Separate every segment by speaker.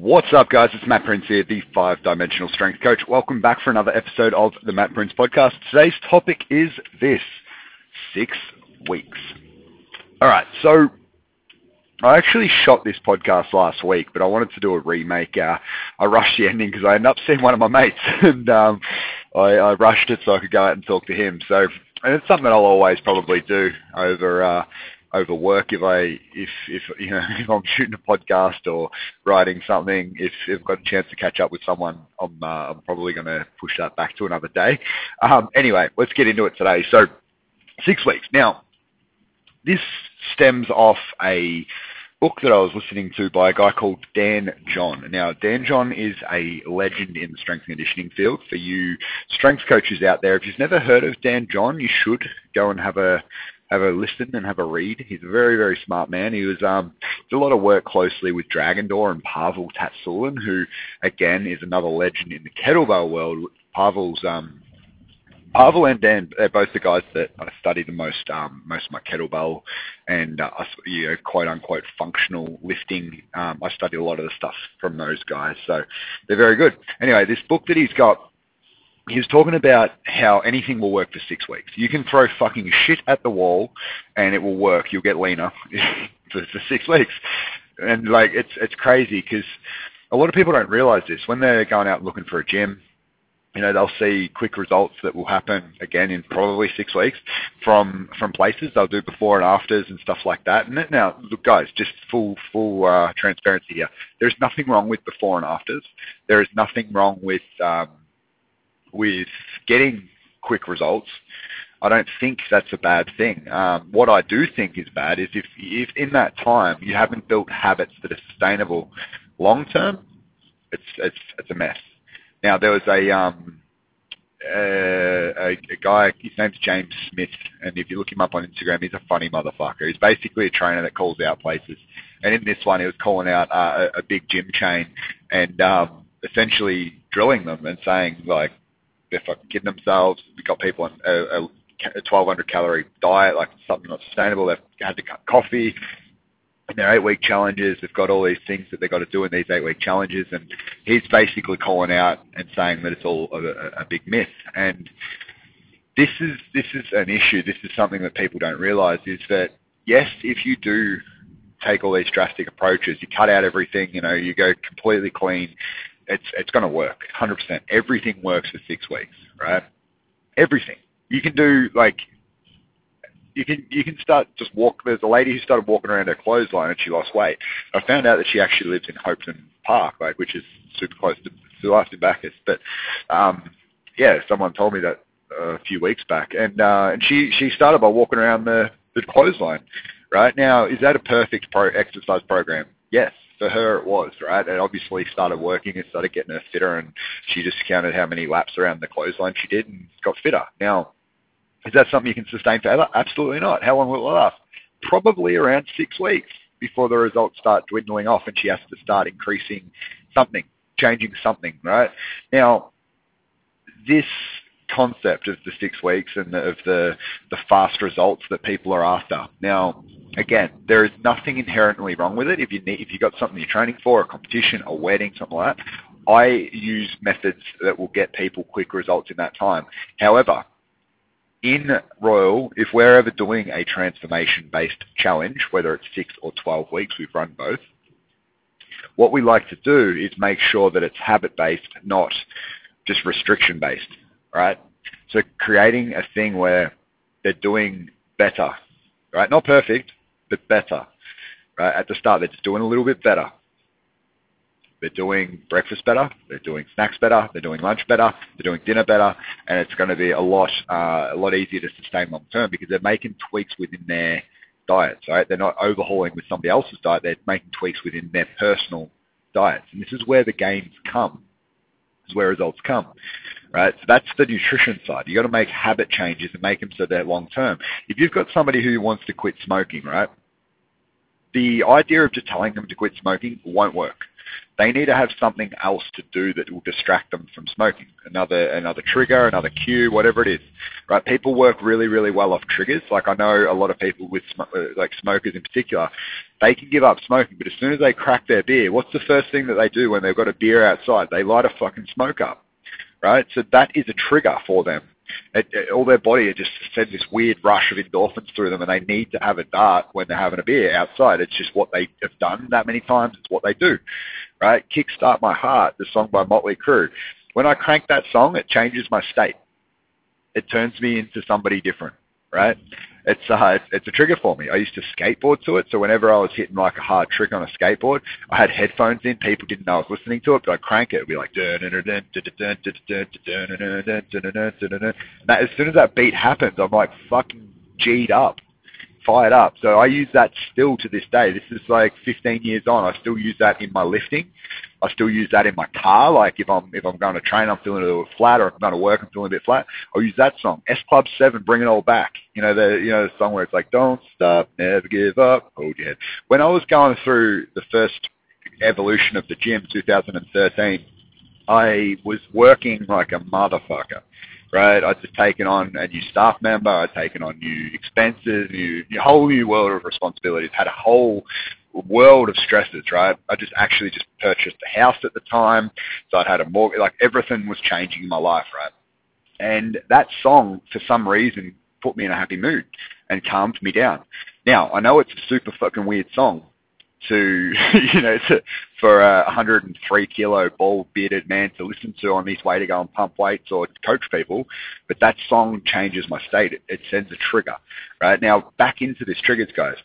Speaker 1: What's up, guys? It's Matt Prince here, the five dimensional strength coach. Welcome back for another episode of the Matt Prince podcast. Today's topic is this six weeks. All right, so I actually shot this podcast last week, but I wanted to do a remake. Uh, I rushed the ending because I ended up seeing one of my mates, and um, I, I rushed it so I could go out and talk to him. So and it's something I'll always probably do over uh, over work if I if if you know if I'm shooting a podcast or writing something. If, if I've got a chance to catch up with someone, I'm uh, I'm probably going to push that back to another day. Um, anyway, let's get into it today. So six weeks now. This stems off a book that I was listening to by a guy called Dan John. Now, Dan John is a legend in the strength and conditioning field. For you strength coaches out there, if you've never heard of Dan John, you should go and have a have a listen and have a read. He's a very, very smart man. He was um, did a lot of work closely with Dragon Door and Pavel Tsatsouline, who again is another legend in the kettlebell world. Pavel's um, Pavel and Dan, they're both the guys that I study the most, um, most of my kettlebell and uh, you know, quote unquote functional lifting. Um, I study a lot of the stuff from those guys, so they're very good. Anyway, this book that he's got, he was talking about how anything will work for six weeks. You can throw fucking shit at the wall, and it will work. You'll get leaner for, for six weeks, and like it's it's crazy because a lot of people don't realize this when they're going out looking for a gym you know, they'll see quick results that will happen again in probably six weeks from from places. They'll do before and afters and stuff like that. And now, look, guys, just full full uh, transparency here. There's nothing wrong with before and afters. There is nothing wrong with um, with getting quick results. I don't think that's a bad thing. Um, what I do think is bad is if, if in that time you haven't built habits that are sustainable long term, it's it's it's a mess. Now there was a um, uh, a, a guy. His name's James Smith, and if you look him up on Instagram, he's a funny motherfucker. He's basically a trainer that calls out places. And in this one, he was calling out uh, a, a big gym chain and um, essentially drilling them and saying like they're fucking kidding themselves. We've got people on a, a 1200 calorie diet, like something not sustainable. They've had to cut coffee in their eight week challenges. They've got all these things that they've got to do in these eight week challenges, and he's basically calling out and saying that it's all a, a big myth. And this is this is an issue. This is something that people don't realise is that yes, if you do take all these drastic approaches, you cut out everything, you know, you go completely clean, it's it's going to work, 100%. Everything works for six weeks, right? Everything. You can do like you can you can start just walk. There's a lady who started walking around her clothesline and she lost weight. I found out that she actually lives in Hopetoun Park, like which is super close to to Bacchus. But um, yeah, someone told me that a few weeks back, and uh, and she she started by walking around the the clothesline. Right now, is that a perfect pro exercise program? Yes, for her it was, right? And obviously started working and started getting her fitter and she just counted how many laps around the clothesline she did and got fitter. Now, is that something you can sustain forever? Absolutely not. How long will it last? Probably around six weeks before the results start dwindling off and she has to start increasing something, changing something, right? Now, this concept of the six weeks and the, of the, the fast results that people are after. Now, again, there is nothing inherently wrong with it. If you need, if you've got something you're training for, a competition, a wedding, something like that, I use methods that will get people quick results in that time. However, in Royal, if we're ever doing a transformation-based challenge, whether it's six or 12 weeks, we've run both, what we like to do is make sure that it's habit-based, not just restriction-based, right? So creating a thing where they're doing better, right? Not perfect, but better, right? At the start, they're just doing a little bit better. They're doing breakfast better. They're doing snacks better. They're doing lunch better. They're doing dinner better, and it's going to be a lot uh, a lot easier to sustain long term because they're making tweaks within their diets. Right? They're not overhauling with somebody else's diet. They're making tweaks within their personal diets, and this is where the gains come. This is where results come. Right, so that's the nutrition side. You got to make habit changes and make them so they're long term. If you've got somebody who wants to quit smoking, right, the idea of just telling them to quit smoking won't work they need to have something else to do that will distract them from smoking. Another another trigger, another cue, whatever it is. Right? People work really really well off triggers. Like I know a lot of people with sm- uh, like smokers in particular, they can give up smoking, but as soon as they crack their beer, what's the first thing that they do when they've got a beer outside? They light a fucking smoke up. Right? So that is a trigger for them. It, it, all their body just sends this weird rush of endorphins through them, and they need to have a dart when they're having a beer outside. It's just what they have done that many times. It's what they do right? Kickstart My Heart, the song by Motley Crue. When I crank that song, it changes my state. It turns me into somebody different, right? It's uh, it's, it's a trigger for me. I used to skateboard to it, so whenever I was hitting like a hard trick on a skateboard, I had headphones in. People didn't know I was listening to it, but I crank it. It'd be like that. As soon as that beat happens, I'm like fucking g'd up, fired up. So I use that still to this day. This is like 15 years on. I still use that in my lifting. I still use that in my car. Like if I'm if I'm going to train, I'm feeling a little flat, or if I'm going to work, I'm feeling a bit flat. I'll use that song. S Club Seven, Bring It All Back. You know the you know the song where it's like Don't stop, never give up, hold your head. When I was going through the first evolution of the gym, 2013, I was working like a motherfucker right? I'd just taken on a new staff member, I'd taken on new expenses, new, new whole new world of responsibilities, had a whole world of stresses, right? I just actually just purchased a house at the time, so I'd had a mortgage, like everything was changing in my life, right? And that song, for some reason, put me in a happy mood and calmed me down. Now, I know it's a super fucking weird song, to you know to, for a 103 kilo bald bearded man to listen to on his way to go and pump weights or coach people, but that song changes my state. It, it sends a trigger. Right now, back into this triggers, guys.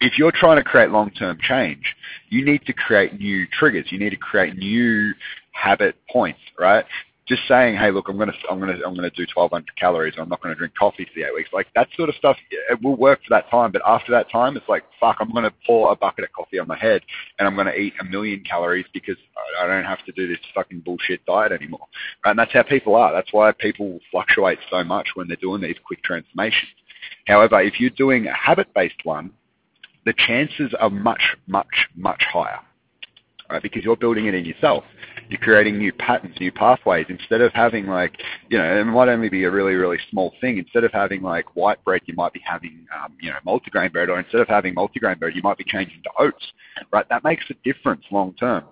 Speaker 1: If you're trying to create long-term change, you need to create new triggers. You need to create new habit points, right? just saying, hey, look, I'm gonna, I'm gonna, I'm gonna do 1,200 calories. I'm not gonna drink coffee for the eight weeks. Like that sort of stuff, it will work for that time. But after that time, it's like, fuck, I'm gonna pour a bucket of coffee on my head, and I'm gonna eat a million calories because I don't have to do this fucking bullshit diet anymore. Right? And that's how people are. That's why people fluctuate so much when they're doing these quick transformations. However, if you're doing a habit-based one, the chances are much, much, much higher right? Because you're building it in yourself. You're creating new patterns, new pathways. Instead of having like, you know, it might only be a really, really small thing. Instead of having like white bread, you might be having, um, you know, multigrain bread, or instead of having multigrain bread, you might be changing to oats, right? That makes a difference long term.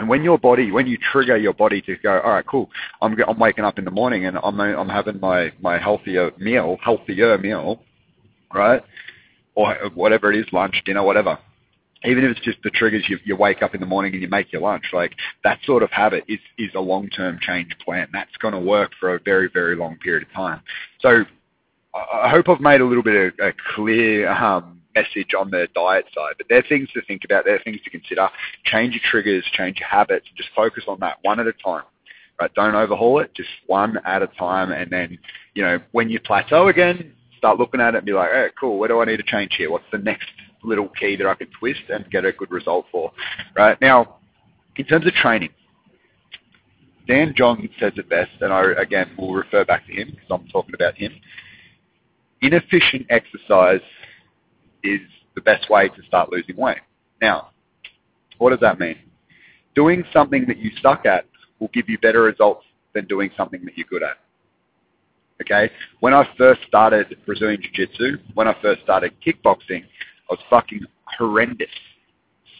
Speaker 1: And when your body, when you trigger your body to go, all right, cool, I'm, I'm waking up in the morning and I'm, I'm having my, my healthier meal, healthier meal, right? Or whatever it is, lunch, dinner, whatever even if it's just the triggers you, you wake up in the morning and you make your lunch, like that sort of habit is, is a long-term change plan. That's going to work for a very, very long period of time. So I hope I've made a little bit of a clear um, message on the diet side, but there are things to think about. There are things to consider. Change your triggers, change your habits, and just focus on that one at a time. Right? Don't overhaul it, just one at a time. And then, you know, when you plateau again, start looking at it and be like, oh, cool, what do I need to change here? What's the next little key that I can twist and get a good result for. Right now, in terms of training, Dan John says it best, and I again will refer back to him because I'm talking about him. Inefficient exercise is the best way to start losing weight. Now, what does that mean? Doing something that you suck at will give you better results than doing something that you're good at. Okay? When I first started Brazilian Jiu-Jitsu, when I first started kickboxing, I was fucking horrendous.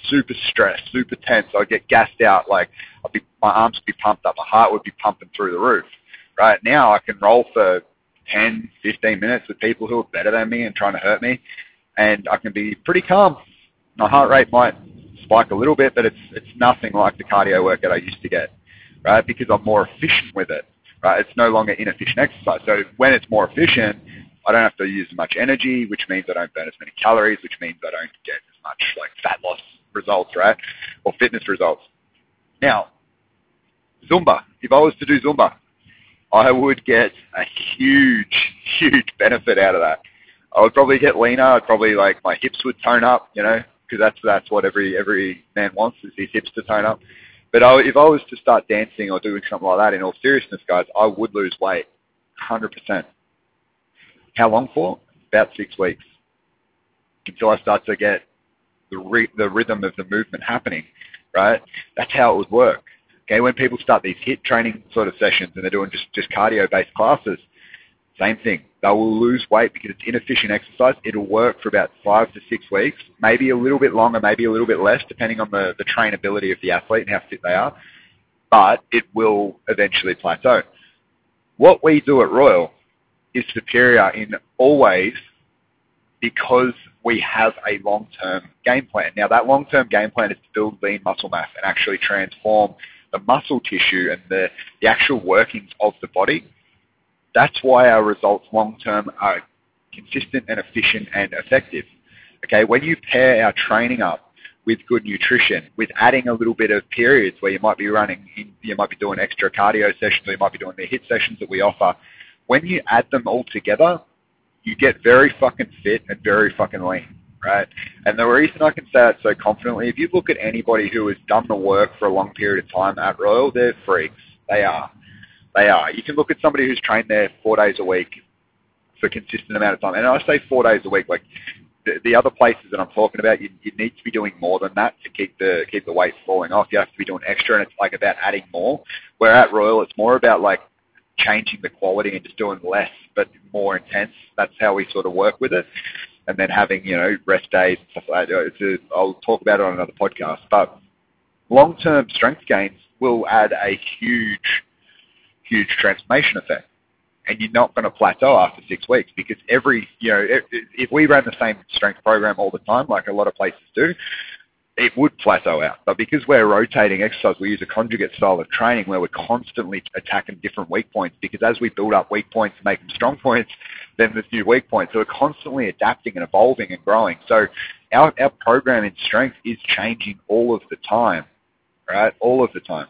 Speaker 1: Super stressed, super tense. I'd get gassed out. Like, I'd be, my arms would be pumped up. My heart would be pumping through the roof. Right now, I can roll for 10, 15 minutes with people who are better than me and trying to hurt me, and I can be pretty calm. My heart rate might spike a little bit, but it's it's nothing like the cardio work that I used to get, right? Because I'm more efficient with it, right? It's no longer inefficient exercise. So when it's more efficient, I don't have to use as much energy, which means I don't burn as many calories, which means I don't get as much like fat loss results, right? Or fitness results. Now, Zumba. If I was to do Zumba, I would get a huge, huge benefit out of that. I would probably get leaner. I'd probably like my hips would tone up, you know, because that's that's what every every man wants is his hips to tone up. But I, if I was to start dancing or doing something like that, in all seriousness, guys, I would lose weight, hundred percent. How long for? About six weeks. Until I start to get the, re- the rhythm of the movement happening. right? That's how it would work. Okay, when people start these HIIT training sort of sessions and they're doing just, just cardio-based classes, same thing. They will lose weight because it's inefficient exercise. It'll work for about five to six weeks, maybe a little bit longer, maybe a little bit less, depending on the, the trainability of the athlete and how fit they are. But it will eventually plateau. What we do at Royal is superior in all ways because we have a long-term game plan. Now, that long-term game plan is to build lean muscle mass and actually transform the muscle tissue and the, the actual workings of the body. That's why our results long-term are consistent and efficient and effective. Okay, when you pair our training up with good nutrition, with adding a little bit of periods where you might be running, in, you might be doing extra cardio sessions, or you might be doing the HIIT sessions that we offer. When you add them all together, you get very fucking fit and very fucking lean, right? And the reason I can say it so confidently, if you look at anybody who has done the work for a long period of time at Royal, they're freaks. They are. They are. You can look at somebody who's trained there four days a week for a consistent amount of time. And I say four days a week, like the, the other places that I'm talking about, you, you need to be doing more than that to keep the keep the weight falling off. You have to be doing extra, and it's like about adding more. Where at Royal, it's more about like changing the quality and just doing less but more intense. That's how we sort of work with it. And then having, you know, rest days and stuff like that. It's a, I'll talk about it on another podcast. But long-term strength gains will add a huge, huge transformation effect. And you're not going to plateau after six weeks because every, you know, if, if we ran the same strength program all the time, like a lot of places do, it would plateau out. But because we're rotating exercise, we use a conjugate style of training where we're constantly attacking different weak points because as we build up weak points and make them strong points, then there's new weak points. So we're constantly adapting and evolving and growing. So our, our program in strength is changing all of the time, right? All of the time.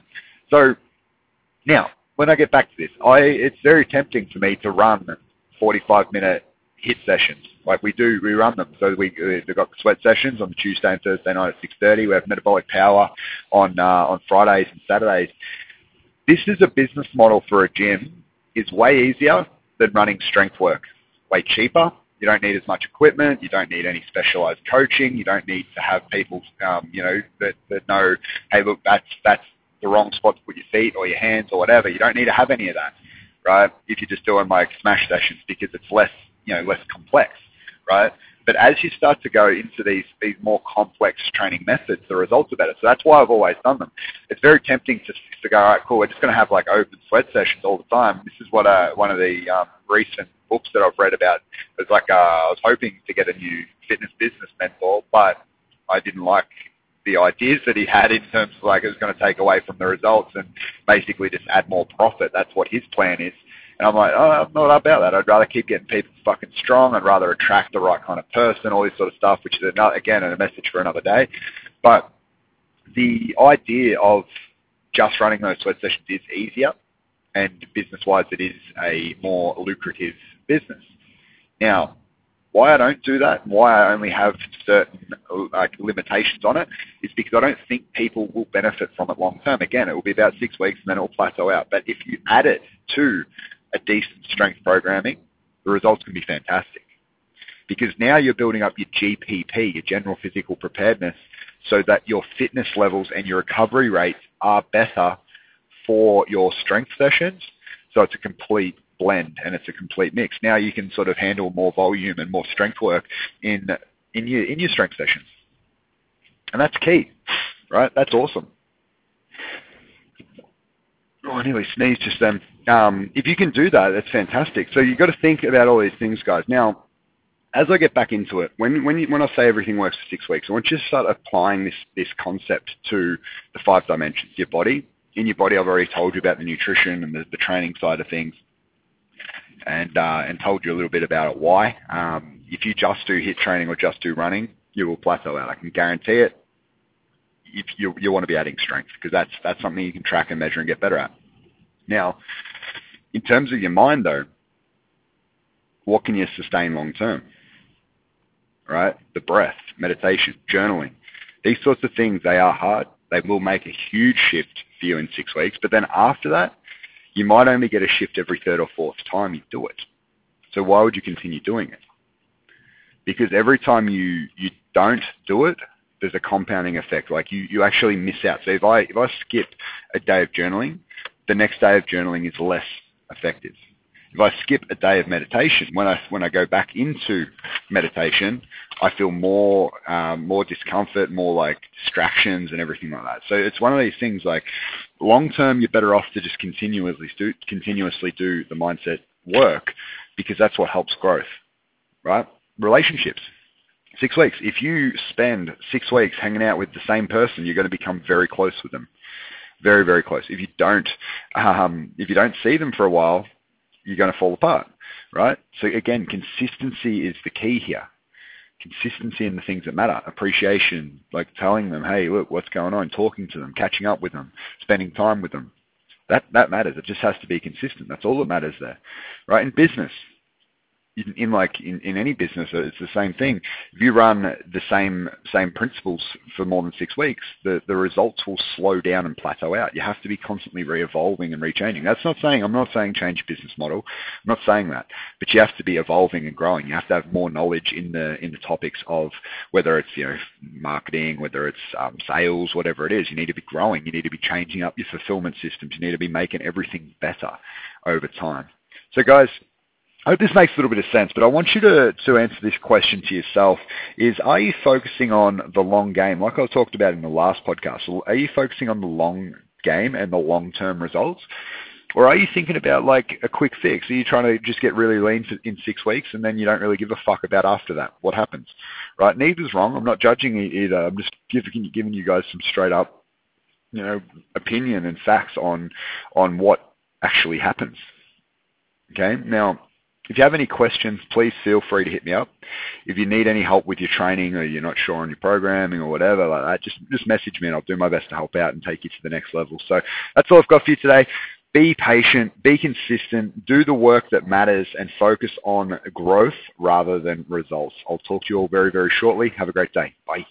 Speaker 1: So now, when I get back to this, I, it's very tempting for me to run 45 minute HIIT sessions. Like we do, we run them. So we we've got sweat sessions on the Tuesday and Thursday night at 6:30. We have metabolic power on uh, on Fridays and Saturdays. This is a business model for a gym. Is way easier than running strength work. Way cheaper. You don't need as much equipment. You don't need any specialized coaching. You don't need to have people, um, you know, that, that know, hey, look, that's that's the wrong spot to put your feet or your hands or whatever. You don't need to have any of that, right? If you're just doing like smash sessions because it's less, you know, less complex right? But as you start to go into these, these more complex training methods, the results are better. So that's why I've always done them. It's very tempting to, to go, all right, cool, we're just going to have like open sweat sessions all the time. This is what uh, one of the um, recent books that I've read about. It was like uh, I was hoping to get a new fitness business mentor, but I didn't like the ideas that he had in terms of like it was going to take away from the results and basically just add more profit. That's what his plan is. And I'm like, oh, I'm not about that. I'd rather keep getting people fucking strong. I'd rather attract the right kind of person, all this sort of stuff, which is, another, again, a message for another day. But the idea of just running those sweat sessions is easier, and business-wise, it is a more lucrative business. Now, why I don't do that, and why I only have certain like limitations on it, is because I don't think people will benefit from it long term. Again, it will be about six weeks and then it will plateau out. But if you add it to a decent strength programming, the results can be fantastic. Because now you're building up your GPP, your general physical preparedness, so that your fitness levels and your recovery rates are better for your strength sessions. So it's a complete blend and it's a complete mix. Now you can sort of handle more volume and more strength work in in your in your strength sessions. And that's key. Right? That's awesome. Oh, I nearly sneezed just then. Um, if you can do that, that's fantastic. So you've got to think about all these things, guys. Now, as I get back into it, when when, you, when I say everything works for six weeks, I want you to start applying this this concept to the five dimensions. Your body. In your body, I've already told you about the nutrition and the, the training side of things, and uh, and told you a little bit about it. Why? Um, if you just do HIIT training or just do running, you will plateau out. I can guarantee it. If you you want to be adding strength because that's that's something you can track and measure and get better at. Now, in terms of your mind, though, what can you sustain long term? Right? The breath, meditation, journaling. These sorts of things, they are hard. They will make a huge shift for you in six weeks. But then after that, you might only get a shift every third or fourth time you do it. So why would you continue doing it? Because every time you, you don't do it, there's a compounding effect. Like you, you actually miss out. So if I if I skip a day of journaling, the next day of journaling is less effective. If I skip a day of meditation, when I when I go back into meditation, I feel more um, more discomfort, more like distractions and everything like that. So it's one of these things like long term, you're better off to just continuously do continuously do the mindset work because that's what helps growth, right? Relationships. Six weeks. If you spend six weeks hanging out with the same person, you're going to become very close with them very very close. If you don't um, if you don't see them for a while, you're going to fall apart, right? So again, consistency is the key here. Consistency in the things that matter. Appreciation, like telling them, hey, look, what's going on? Talking to them, catching up with them, spending time with them. That that matters. It just has to be consistent. That's all that matters there, right? In business, in, like in, in any business, it's the same thing. If you run the same same principles for more than six weeks, the, the results will slow down and plateau out. You have to be constantly re-evolving and re-changing. That's not saying I'm not saying change your business model. I'm not saying that, but you have to be evolving and growing. You have to have more knowledge in the in the topics of whether it's you know marketing, whether it's um, sales, whatever it is. You need to be growing. You need to be changing up your fulfillment systems. You need to be making everything better over time. So guys, I hope this makes a little bit of sense, but I want you to, to answer this question to yourself is, are you focusing on the long game, like I talked about in the last podcast? Are you focusing on the long game and the long-term results? Or are you thinking about like a quick fix? Are you trying to just get really lean in six weeks and then you don't really give a fuck about after that? What happens? Right? Neither's wrong. I'm not judging either. I'm just giving, giving you guys some straight up, you know, opinion and facts on, on what actually happens. Okay. Now, if you have any questions, please feel free to hit me up. If you need any help with your training or you're not sure on your programming or whatever like that, just, just message me and I'll do my best to help out and take you to the next level. So that's all I've got for you today. Be patient, be consistent, do the work that matters and focus on growth rather than results. I'll talk to you all very, very shortly. Have a great day. Bye.